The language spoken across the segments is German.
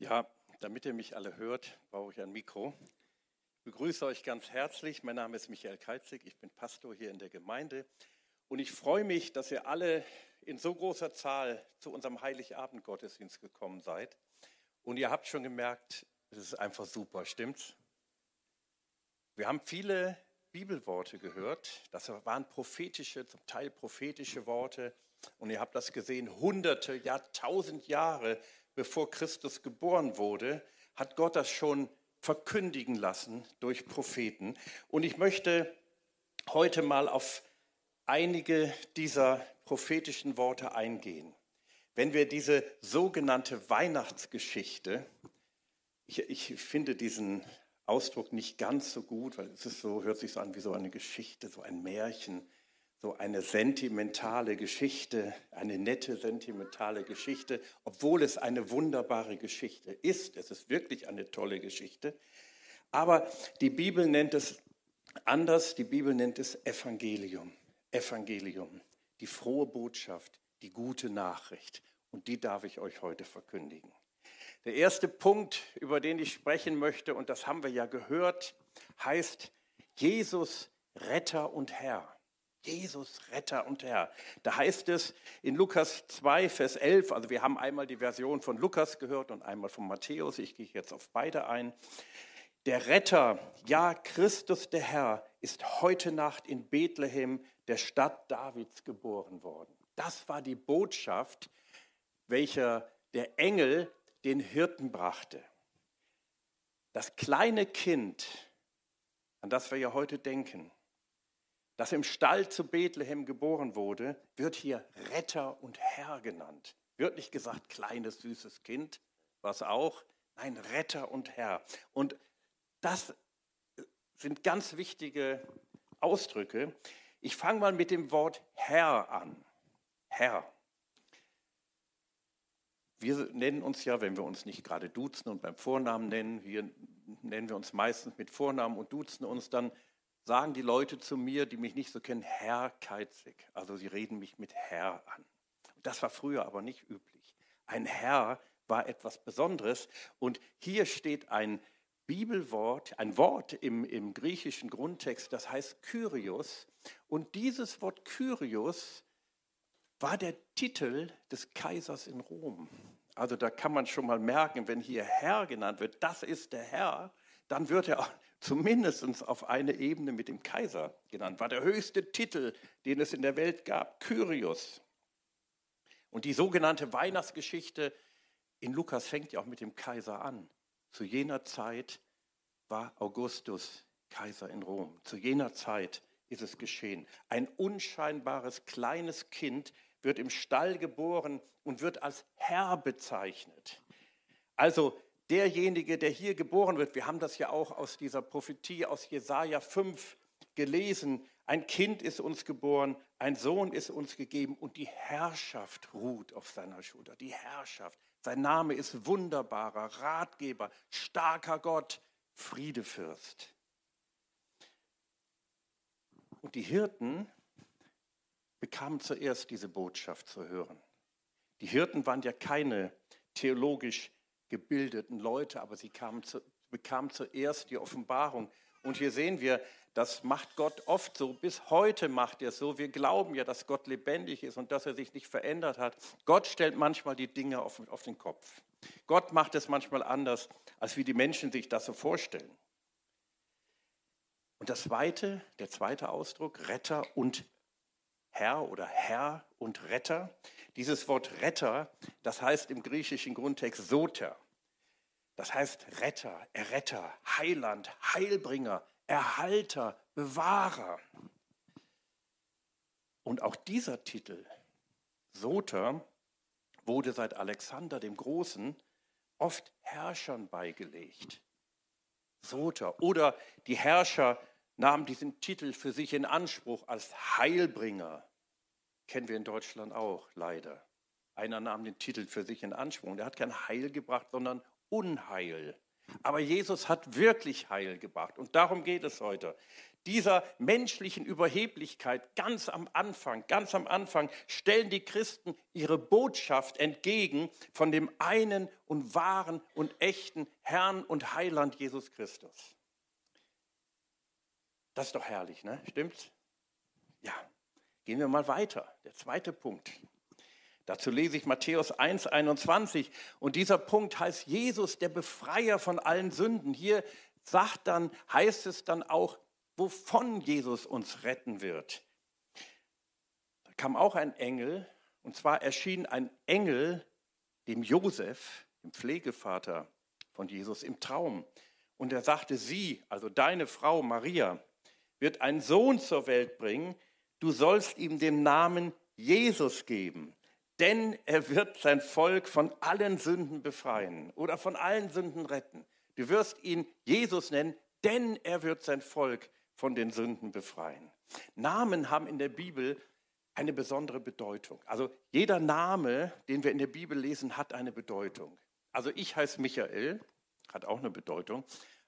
Ja, damit ihr mich alle hört, brauche ich ein Mikro. Ich begrüße euch ganz herzlich. Mein Name ist Michael Keitzig. Ich bin Pastor hier in der Gemeinde. Und ich freue mich, dass ihr alle in so großer Zahl zu unserem Heiligabend-Gottesdienst gekommen seid. Und ihr habt schon gemerkt, es ist einfach super, stimmt's? Wir haben viele Bibelworte gehört. Das waren prophetische, zum Teil prophetische Worte. Und ihr habt das gesehen, hunderte, ja tausend Jahre bevor Christus geboren wurde, hat Gott das schon verkündigen lassen durch Propheten. Und ich möchte heute mal auf einige dieser prophetischen Worte eingehen. Wenn wir diese sogenannte Weihnachtsgeschichte, ich, ich finde diesen Ausdruck nicht ganz so gut, weil es ist so, hört sich so an wie so eine Geschichte, so ein Märchen so eine sentimentale Geschichte, eine nette sentimentale Geschichte, obwohl es eine wunderbare Geschichte ist. Es ist wirklich eine tolle Geschichte. Aber die Bibel nennt es anders. Die Bibel nennt es Evangelium. Evangelium, die frohe Botschaft, die gute Nachricht. Und die darf ich euch heute verkündigen. Der erste Punkt, über den ich sprechen möchte, und das haben wir ja gehört, heißt Jesus Retter und Herr. Jesus, Retter und Herr. Da heißt es in Lukas 2, Vers 11, also wir haben einmal die Version von Lukas gehört und einmal von Matthäus, ich gehe jetzt auf beide ein. Der Retter, ja Christus der Herr, ist heute Nacht in Bethlehem, der Stadt Davids, geboren worden. Das war die Botschaft, welcher der Engel den Hirten brachte. Das kleine Kind, an das wir ja heute denken, das im Stall zu Bethlehem geboren wurde, wird hier Retter und Herr genannt. Wird nicht gesagt kleines, süßes Kind, was auch. Nein, Retter und Herr. Und das sind ganz wichtige Ausdrücke. Ich fange mal mit dem Wort Herr an. Herr. Wir nennen uns ja, wenn wir uns nicht gerade duzen und beim Vornamen nennen, wir nennen wir uns meistens mit Vornamen und duzen uns dann sagen die Leute zu mir, die mich nicht so kennen, Herr Keizig. Also sie reden mich mit Herr an. Das war früher aber nicht üblich. Ein Herr war etwas Besonderes und hier steht ein Bibelwort, ein Wort im, im griechischen Grundtext, das heißt Kyrios. Und dieses Wort Kyrios war der Titel des Kaisers in Rom. Also da kann man schon mal merken, wenn hier Herr genannt wird, das ist der Herr, dann wird er zumindest auf eine Ebene mit dem Kaiser genannt. War der höchste Titel, den es in der Welt gab, Kyrios. Und die sogenannte Weihnachtsgeschichte in Lukas fängt ja auch mit dem Kaiser an. Zu jener Zeit war Augustus Kaiser in Rom. Zu jener Zeit ist es geschehen. Ein unscheinbares kleines Kind wird im Stall geboren und wird als Herr bezeichnet. Also derjenige, der hier geboren wird, wir haben das ja auch aus dieser Prophetie aus Jesaja 5 gelesen, ein Kind ist uns geboren, ein Sohn ist uns gegeben und die Herrschaft ruht auf seiner Schulter. Die Herrschaft. Sein Name ist wunderbarer Ratgeber, starker Gott, Friedefürst. Und die Hirten bekamen zuerst diese Botschaft zu hören. Die Hirten waren ja keine theologisch gebildeten Leute, aber sie zu, bekamen zuerst die Offenbarung. Und hier sehen wir, das macht Gott oft so, bis heute macht er es so. Wir glauben ja, dass Gott lebendig ist und dass er sich nicht verändert hat. Gott stellt manchmal die Dinge auf, auf den Kopf. Gott macht es manchmal anders, als wie die Menschen sich das so vorstellen. Und das zweite, der zweite Ausdruck, Retter und Herr oder Herr und Retter. Dieses Wort Retter, das heißt im griechischen Grundtext Soter. Das heißt Retter, Erretter, Heiland, Heilbringer, Erhalter, Bewahrer. Und auch dieser Titel, Soter, wurde seit Alexander dem Großen oft Herrschern beigelegt. Soter. Oder die Herrscher nahmen diesen Titel für sich in Anspruch als Heilbringer. Kennen wir in Deutschland auch, leider. Einer nahm den Titel für sich in Anspruch. Der hat kein Heil gebracht, sondern Unheil. Aber Jesus hat wirklich Heil gebracht. Und darum geht es heute. dieser menschlichen Überheblichkeit ganz am Anfang, ganz am Anfang stellen die Christen ihre Botschaft entgegen von dem einen und wahren und echten Herrn und Heiland Jesus Christus. Das ist doch herrlich, ne? Stimmt's? Ja. Gehen wir mal weiter. Der zweite Punkt. Dazu lese ich Matthäus 1, 21. Und dieser Punkt heißt Jesus, der Befreier von allen Sünden. Hier sagt dann, heißt es dann auch, wovon Jesus uns retten wird. Da kam auch ein Engel, und zwar erschien ein Engel dem Josef, dem Pflegevater von Jesus, im Traum. Und er sagte, sie, also deine Frau Maria, wird einen Sohn zur Welt bringen. Du sollst ihm den Namen Jesus geben, denn er wird sein Volk von allen Sünden befreien oder von allen Sünden retten. Du wirst ihn Jesus nennen, denn er wird sein Volk von den Sünden befreien. Namen haben in der Bibel eine besondere Bedeutung. Also jeder Name, den wir in der Bibel lesen, hat eine Bedeutung. Also ich heiße Michael, hat auch eine Bedeutung.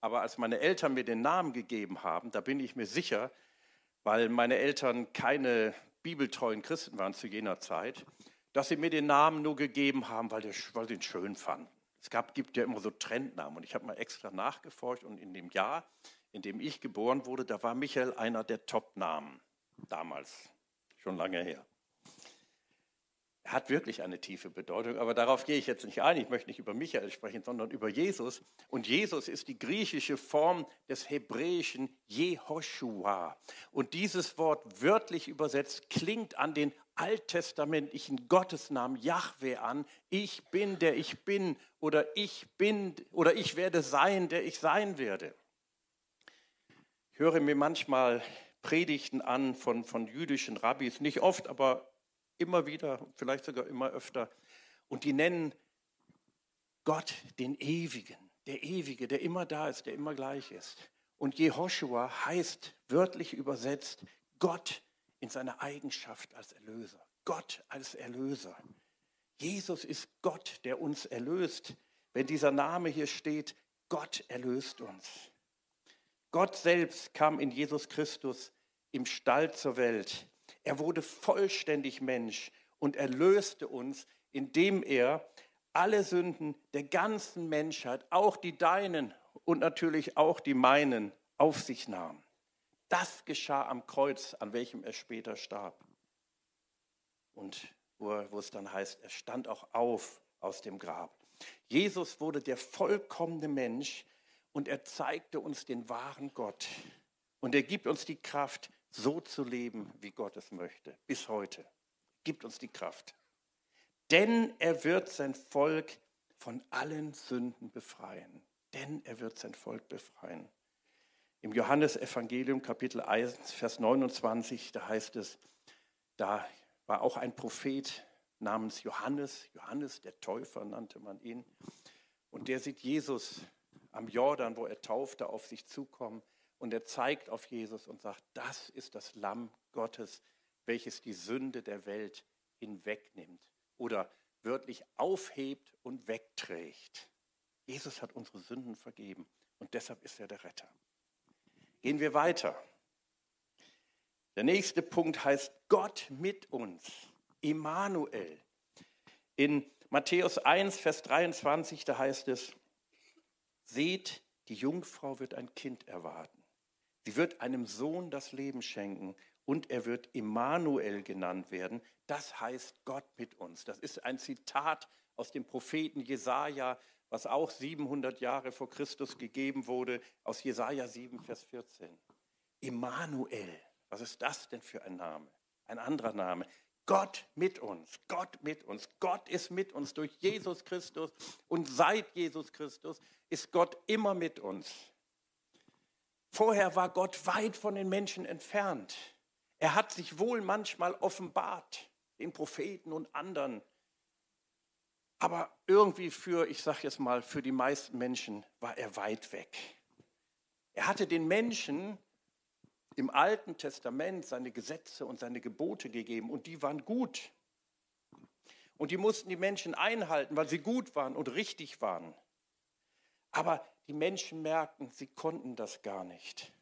Aber als meine Eltern mir den Namen gegeben haben, da bin ich mir sicher, weil meine Eltern keine bibeltreuen Christen waren zu jener Zeit, dass sie mir den Namen nur gegeben haben, weil, sie ihn schön fanden. Es gab, gibt ja immer so Trendnamen und ich habe mal extra nachgeforscht und in dem Jahr, in dem ich geboren wurde, da war Michael einer der Top-Namen damals, schon lange her. Er hat wirklich eine tiefe Bedeutung, aber darauf gehe ich jetzt nicht ein. Ich möchte nicht über Michael sprechen, sondern über Jesus. Und Jesus ist die griechische Form des hebräischen Jehoshua. Und dieses Wort wörtlich übersetzt klingt an den alttestamentlichen Gottesnamen Yahweh an. Ich bin, der ich bin, oder ich bin, oder ich werde sein, der ich sein werde. Ich höre mir manchmal Predigten an von, von jüdischen Rabbis, nicht oft, aber immer wieder, vielleicht sogar immer öfter. Und die nennen Gott den Ewigen, der Ewige, der immer da ist, der immer gleich ist. Und Jehoshua heißt wörtlich übersetzt Gott in seiner Eigenschaft als Erlöser. Gott als Erlöser. Jesus ist Gott, der uns erlöst. Wenn dieser Name hier steht, Gott erlöst uns. Gott selbst kam in Jesus Christus im Stall zur Welt. Er wurde vollständig Mensch und erlöste uns, indem er alle Sünden der ganzen Menschheit, auch die deinen und natürlich auch die meinen, auf sich nahm. Das geschah am Kreuz, an welchem er später starb. Und wo, wo es dann heißt, er stand auch auf aus dem Grab. Jesus wurde der vollkommene Mensch und er zeigte uns den wahren Gott. Und er gibt uns die Kraft, so zu leben, wie Gott es möchte, bis heute. Gibt uns die Kraft. Denn er wird sein Volk von allen Sünden befreien. Denn er wird sein Volk befreien. Im Johannesevangelium Kapitel 1, Vers 29, da heißt es, da war auch ein Prophet namens Johannes, Johannes der Täufer nannte man ihn, und der sieht Jesus am Jordan, wo er taufte, auf sich zukommen und er zeigt auf Jesus und sagt, das ist das Lamm Gottes, welches die Sünde der Welt hinwegnimmt oder wörtlich aufhebt und wegträgt. Jesus hat unsere Sünden vergeben und deshalb ist er der Retter. Gehen wir weiter. Der nächste Punkt heißt Gott mit uns, Immanuel. In Matthäus 1, Vers 23, da heißt es, seht, die Jungfrau wird ein Kind erwarten. Sie wird einem Sohn das Leben schenken und er wird Immanuel genannt werden. Das heißt Gott mit uns. Das ist ein Zitat aus dem Propheten Jesaja, was auch 700 Jahre vor Christus gegeben wurde, aus Jesaja 7, Vers 14. Immanuel. Was ist das denn für ein Name? Ein anderer Name. Gott mit uns, Gott mit uns. Gott ist mit uns durch Jesus Christus und seit Jesus Christus ist Gott immer mit uns. Vorher war Gott weit von den Menschen entfernt. Er hat sich wohl manchmal offenbart, den Propheten und anderen. Aber irgendwie für, ich sage jetzt mal, für die meisten Menschen war er weit weg. Er hatte den Menschen im Alten Testament seine Gesetze und seine Gebote gegeben und die waren gut. Und die mussten die Menschen einhalten, weil sie gut waren und richtig waren. Aber die Menschen merkten, sie konnten das gar nicht.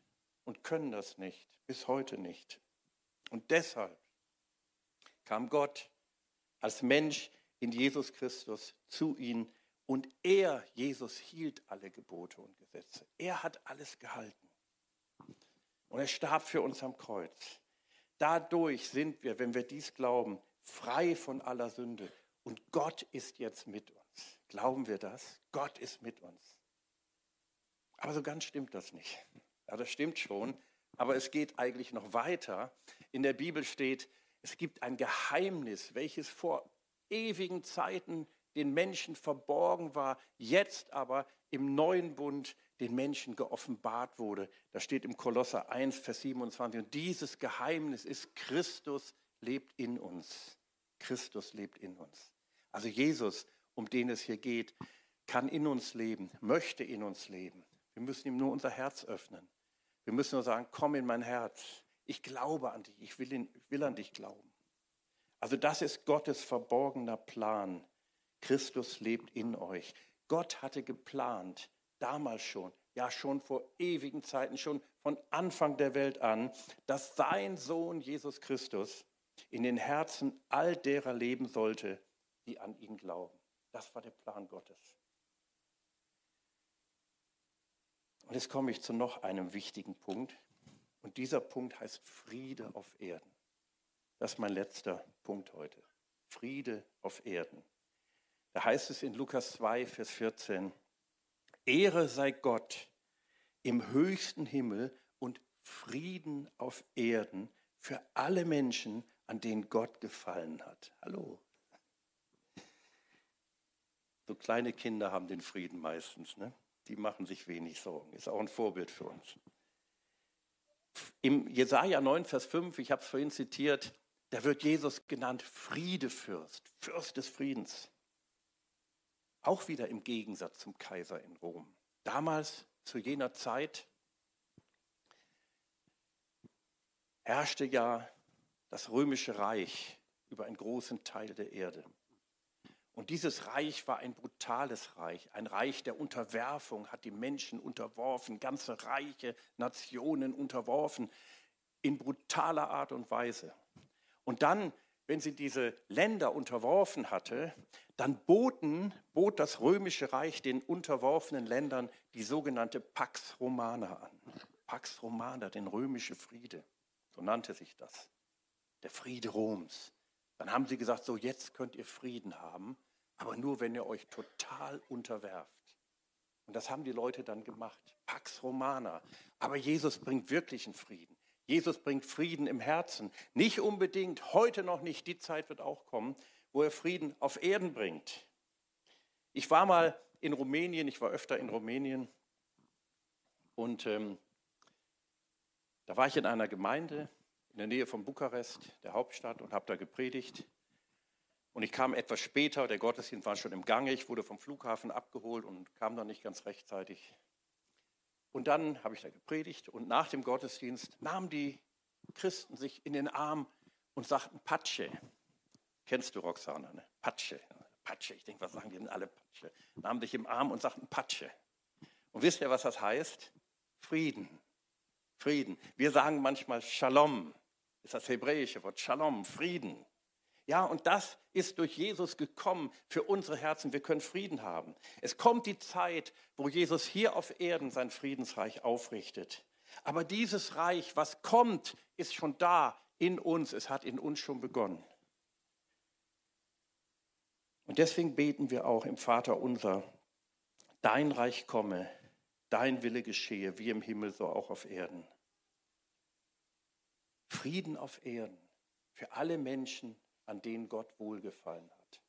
und können das nicht, bis heute nicht. Und deshalb kam Gott als Mensch in Jesus Christus zu ihnen und er, Jesus, hielt alle Gebote und Gesetze. Er hat alles gehalten. Und er starb für uns am Kreuz. Dadurch sind wir, wenn wir dies glauben, frei von aller Sünde. Und Gott ist jetzt mit uns. Glauben wir das? Gott ist mit uns. Aber so ganz stimmt das nicht. Ja, das stimmt schon, aber es geht eigentlich noch weiter. In der Bibel steht, es gibt ein Geheimnis, welches vor ewigen Zeiten den Menschen verborgen war, jetzt aber im neuen Bund den Menschen geoffenbart wurde. Das steht im Kolosser 1, Vers 27. Und dieses Geheimnis ist, Christus lebt in uns. Christus lebt in uns. Also Jesus, um den es hier geht, kann in uns leben, möchte in uns leben. Wir müssen ihm nur unser Herz öffnen. Wir müssen nur sagen, komm in mein Herz. Ich glaube an dich. Ich will, in, will an dich glauben. Also das ist Gottes verborgener Plan. Christus lebt in euch. Gott hatte geplant, damals schon, ja schon vor ewigen Zeiten, schon von Anfang der Welt an, dass sein Sohn Jesus Christus in den Herzen all derer leben sollte, die an ihn glauben. Das war der Plan Gottes. Und jetzt komme ich zu noch einem wichtigen Punkt. Und dieser Punkt heißt Friede auf Erden. Das ist mein letzter Punkt heute. Friede auf Erden. Da heißt es in Lukas 2, Vers 14, Ehre sei Gott im höchsten Himmel und Frieden auf Erden für alle Menschen, an denen Gott gefallen hat. Hallo. So kleine Kinder haben den Frieden meistens. Ne? Die machen sich wenig Sorgen. Ist auch ein Vorbild für uns. Im Jesaja 9, Vers 5, ich habe es vorhin zitiert, da wird Jesus genannt Friedefürst, Fürst des Friedens. Auch wieder im Gegensatz zum Kaiser in Rom. Damals, zu jener Zeit, herrschte ja das römische Reich über einen großen Teil der Erde. Und dieses Reich war ein brutales Reich, ein Reich der Unterwerfung, hat die Menschen unterworfen, ganze Reiche, Nationen unterworfen, in brutaler Art und Weise. Und dann, wenn sie diese Länder unterworfen hatte, dann boten, bot das römische Reich den unterworfenen Ländern die sogenannte Pax Romana an. Pax Romana, den römische Friede, so nannte sich das. Der Friede Roms. Dann haben sie gesagt, so jetzt könnt ihr Frieden haben, aber nur wenn ihr euch total unterwerft. Und das haben die Leute dann gemacht. Pax Romana. Aber Jesus bringt wirklichen Frieden. Jesus bringt Frieden im Herzen. Nicht unbedingt, heute noch nicht, die Zeit wird auch kommen, wo er Frieden auf Erden bringt. Ich war mal in Rumänien, ich war öfter in Rumänien und ähm, da war ich in einer Gemeinde in der Nähe von Bukarest, der Hauptstadt, und habe da gepredigt. Und ich kam etwas später, der Gottesdienst war schon im Gange, ich wurde vom Flughafen abgeholt und kam dann nicht ganz rechtzeitig. Und dann habe ich da gepredigt und nach dem Gottesdienst nahmen die Christen sich in den Arm und sagten Patsche. Kennst du Roxana? Ne? Patsche. Patsche. Ich denke, was sagen die denn alle Patsche? Nahmen dich im Arm und sagten Patsche. Und wisst ihr, was das heißt? Frieden. Frieden. Wir sagen manchmal Shalom. Ist das hebräische Wort Shalom, Frieden. Ja, und das ist durch Jesus gekommen für unsere Herzen. Wir können Frieden haben. Es kommt die Zeit, wo Jesus hier auf Erden sein Friedensreich aufrichtet. Aber dieses Reich, was kommt, ist schon da in uns. Es hat in uns schon begonnen. Und deswegen beten wir auch im Vater unser, dein Reich komme, dein Wille geschehe, wie im Himmel, so auch auf Erden. Frieden auf Erden für alle Menschen, an denen Gott wohlgefallen hat.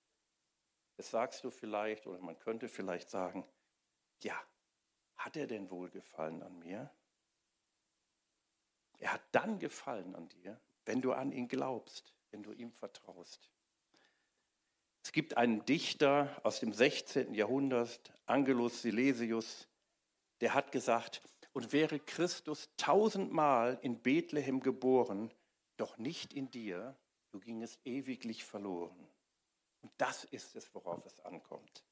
Jetzt sagst du vielleicht, oder man könnte vielleicht sagen, ja, hat er denn wohlgefallen an mir? Er hat dann gefallen an dir, wenn du an ihn glaubst, wenn du ihm vertraust. Es gibt einen Dichter aus dem 16. Jahrhundert, Angelus Silesius, der hat gesagt, und wäre Christus tausendmal in Bethlehem geboren, doch nicht in dir, du gingest ewiglich verloren. Und das ist es, worauf es ankommt.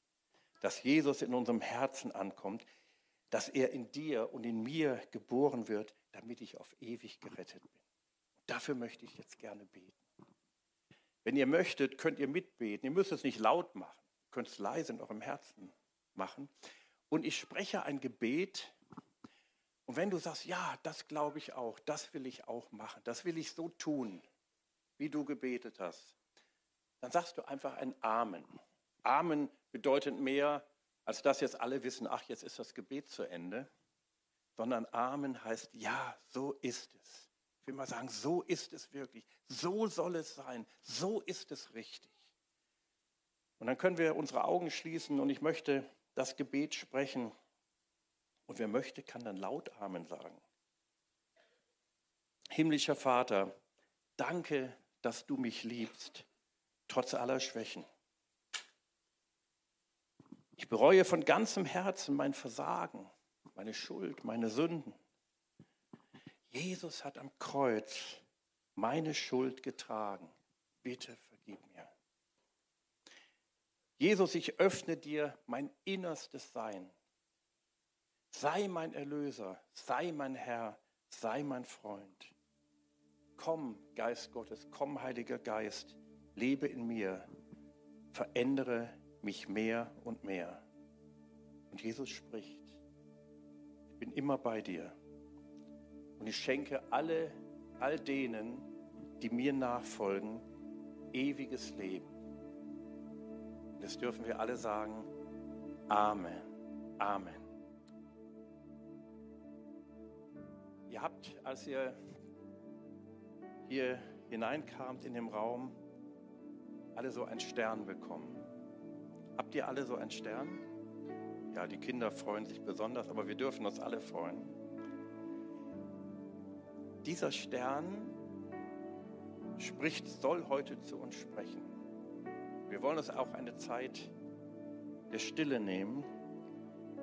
Dass Jesus in unserem Herzen ankommt, dass er in dir und in mir geboren wird, damit ich auf ewig gerettet bin. Dafür möchte ich jetzt gerne beten. Wenn ihr möchtet, könnt ihr mitbeten. Ihr müsst es nicht laut machen. Ihr könnt es leise in eurem Herzen machen. Und ich spreche ein Gebet. Und wenn du sagst, ja, das glaube ich auch, das will ich auch machen, das will ich so tun, wie du gebetet hast, dann sagst du einfach ein Amen. Amen bedeutet mehr, als dass jetzt alle wissen, ach, jetzt ist das Gebet zu Ende, sondern Amen heißt, ja, so ist es. Ich will mal sagen, so ist es wirklich. So soll es sein. So ist es richtig. Und dann können wir unsere Augen schließen und ich möchte das Gebet sprechen. Und wer möchte, kann dann laut Amen sagen. Himmlischer Vater, danke, dass du mich liebst, trotz aller Schwächen. Ich bereue von ganzem Herzen mein Versagen, meine Schuld, meine Sünden. Jesus hat am Kreuz meine Schuld getragen. Bitte vergib mir. Jesus, ich öffne dir mein innerstes Sein. Sei mein Erlöser, sei mein Herr, sei mein Freund. Komm, Geist Gottes, komm, Heiliger Geist, lebe in mir, verändere mich mehr und mehr. Und Jesus spricht, ich bin immer bei dir. Und ich schenke alle, all denen, die mir nachfolgen, ewiges Leben. Und das dürfen wir alle sagen. Amen. Amen. Ihr habt, als ihr hier hineinkamt in den Raum, alle so einen Stern bekommen. Habt ihr alle so einen Stern? Ja, die Kinder freuen sich besonders, aber wir dürfen uns alle freuen. Dieser Stern spricht, soll heute zu uns sprechen. Wir wollen uns auch eine Zeit der Stille nehmen.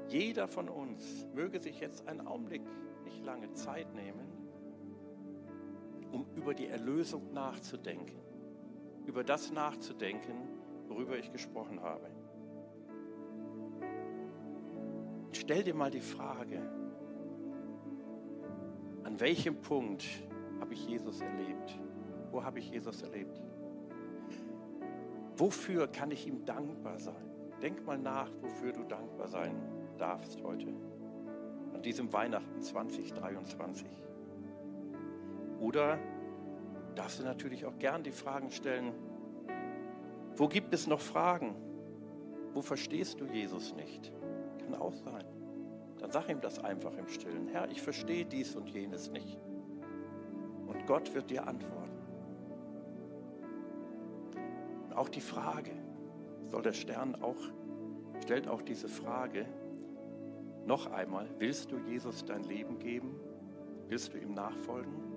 Jeder von uns möge sich jetzt einen Augenblick, nicht lange Zeit nehmen, um über die Erlösung nachzudenken, über das nachzudenken, worüber ich gesprochen habe. Stell dir mal die Frage, an welchem Punkt habe ich Jesus erlebt? Wo habe ich Jesus erlebt? Wofür kann ich ihm dankbar sein? Denk mal nach, wofür du dankbar sein darfst heute, an diesem Weihnachten 2023. Oder darfst du natürlich auch gern die Fragen stellen, wo gibt es noch Fragen? Wo verstehst du Jesus nicht? Kann auch sein. Dann sag ihm das einfach im Stillen. Herr, ich verstehe dies und jenes nicht. Und Gott wird dir antworten. Und auch die Frage, soll der Stern auch, stellt auch diese Frage noch einmal, willst du Jesus dein Leben geben? Willst du ihm nachfolgen?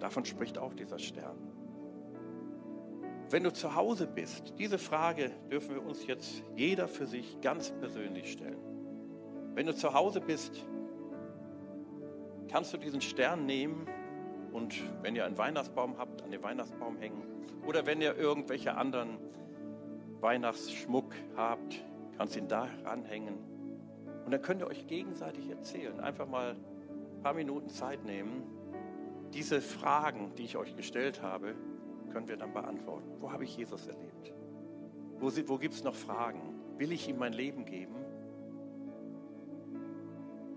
Davon spricht auch dieser Stern. Wenn du zu Hause bist, diese Frage dürfen wir uns jetzt jeder für sich ganz persönlich stellen. Wenn du zu Hause bist, kannst du diesen Stern nehmen und wenn ihr einen Weihnachtsbaum habt, an den Weihnachtsbaum hängen. Oder wenn ihr irgendwelche anderen Weihnachtsschmuck habt, kannst ihn da ranhängen. Und dann könnt ihr euch gegenseitig erzählen. Einfach mal ein paar Minuten Zeit nehmen. Diese Fragen, die ich euch gestellt habe, können wir dann beantworten. Wo habe ich Jesus erlebt? Wo, wo gibt es noch Fragen? Will ich ihm mein Leben geben?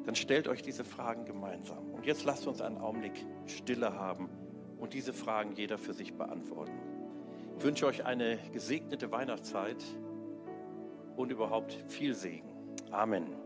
dann stellt euch diese Fragen gemeinsam. Und jetzt lasst uns einen Augenblick Stille haben und diese Fragen jeder für sich beantworten. Ich wünsche euch eine gesegnete Weihnachtszeit und überhaupt viel Segen. Amen.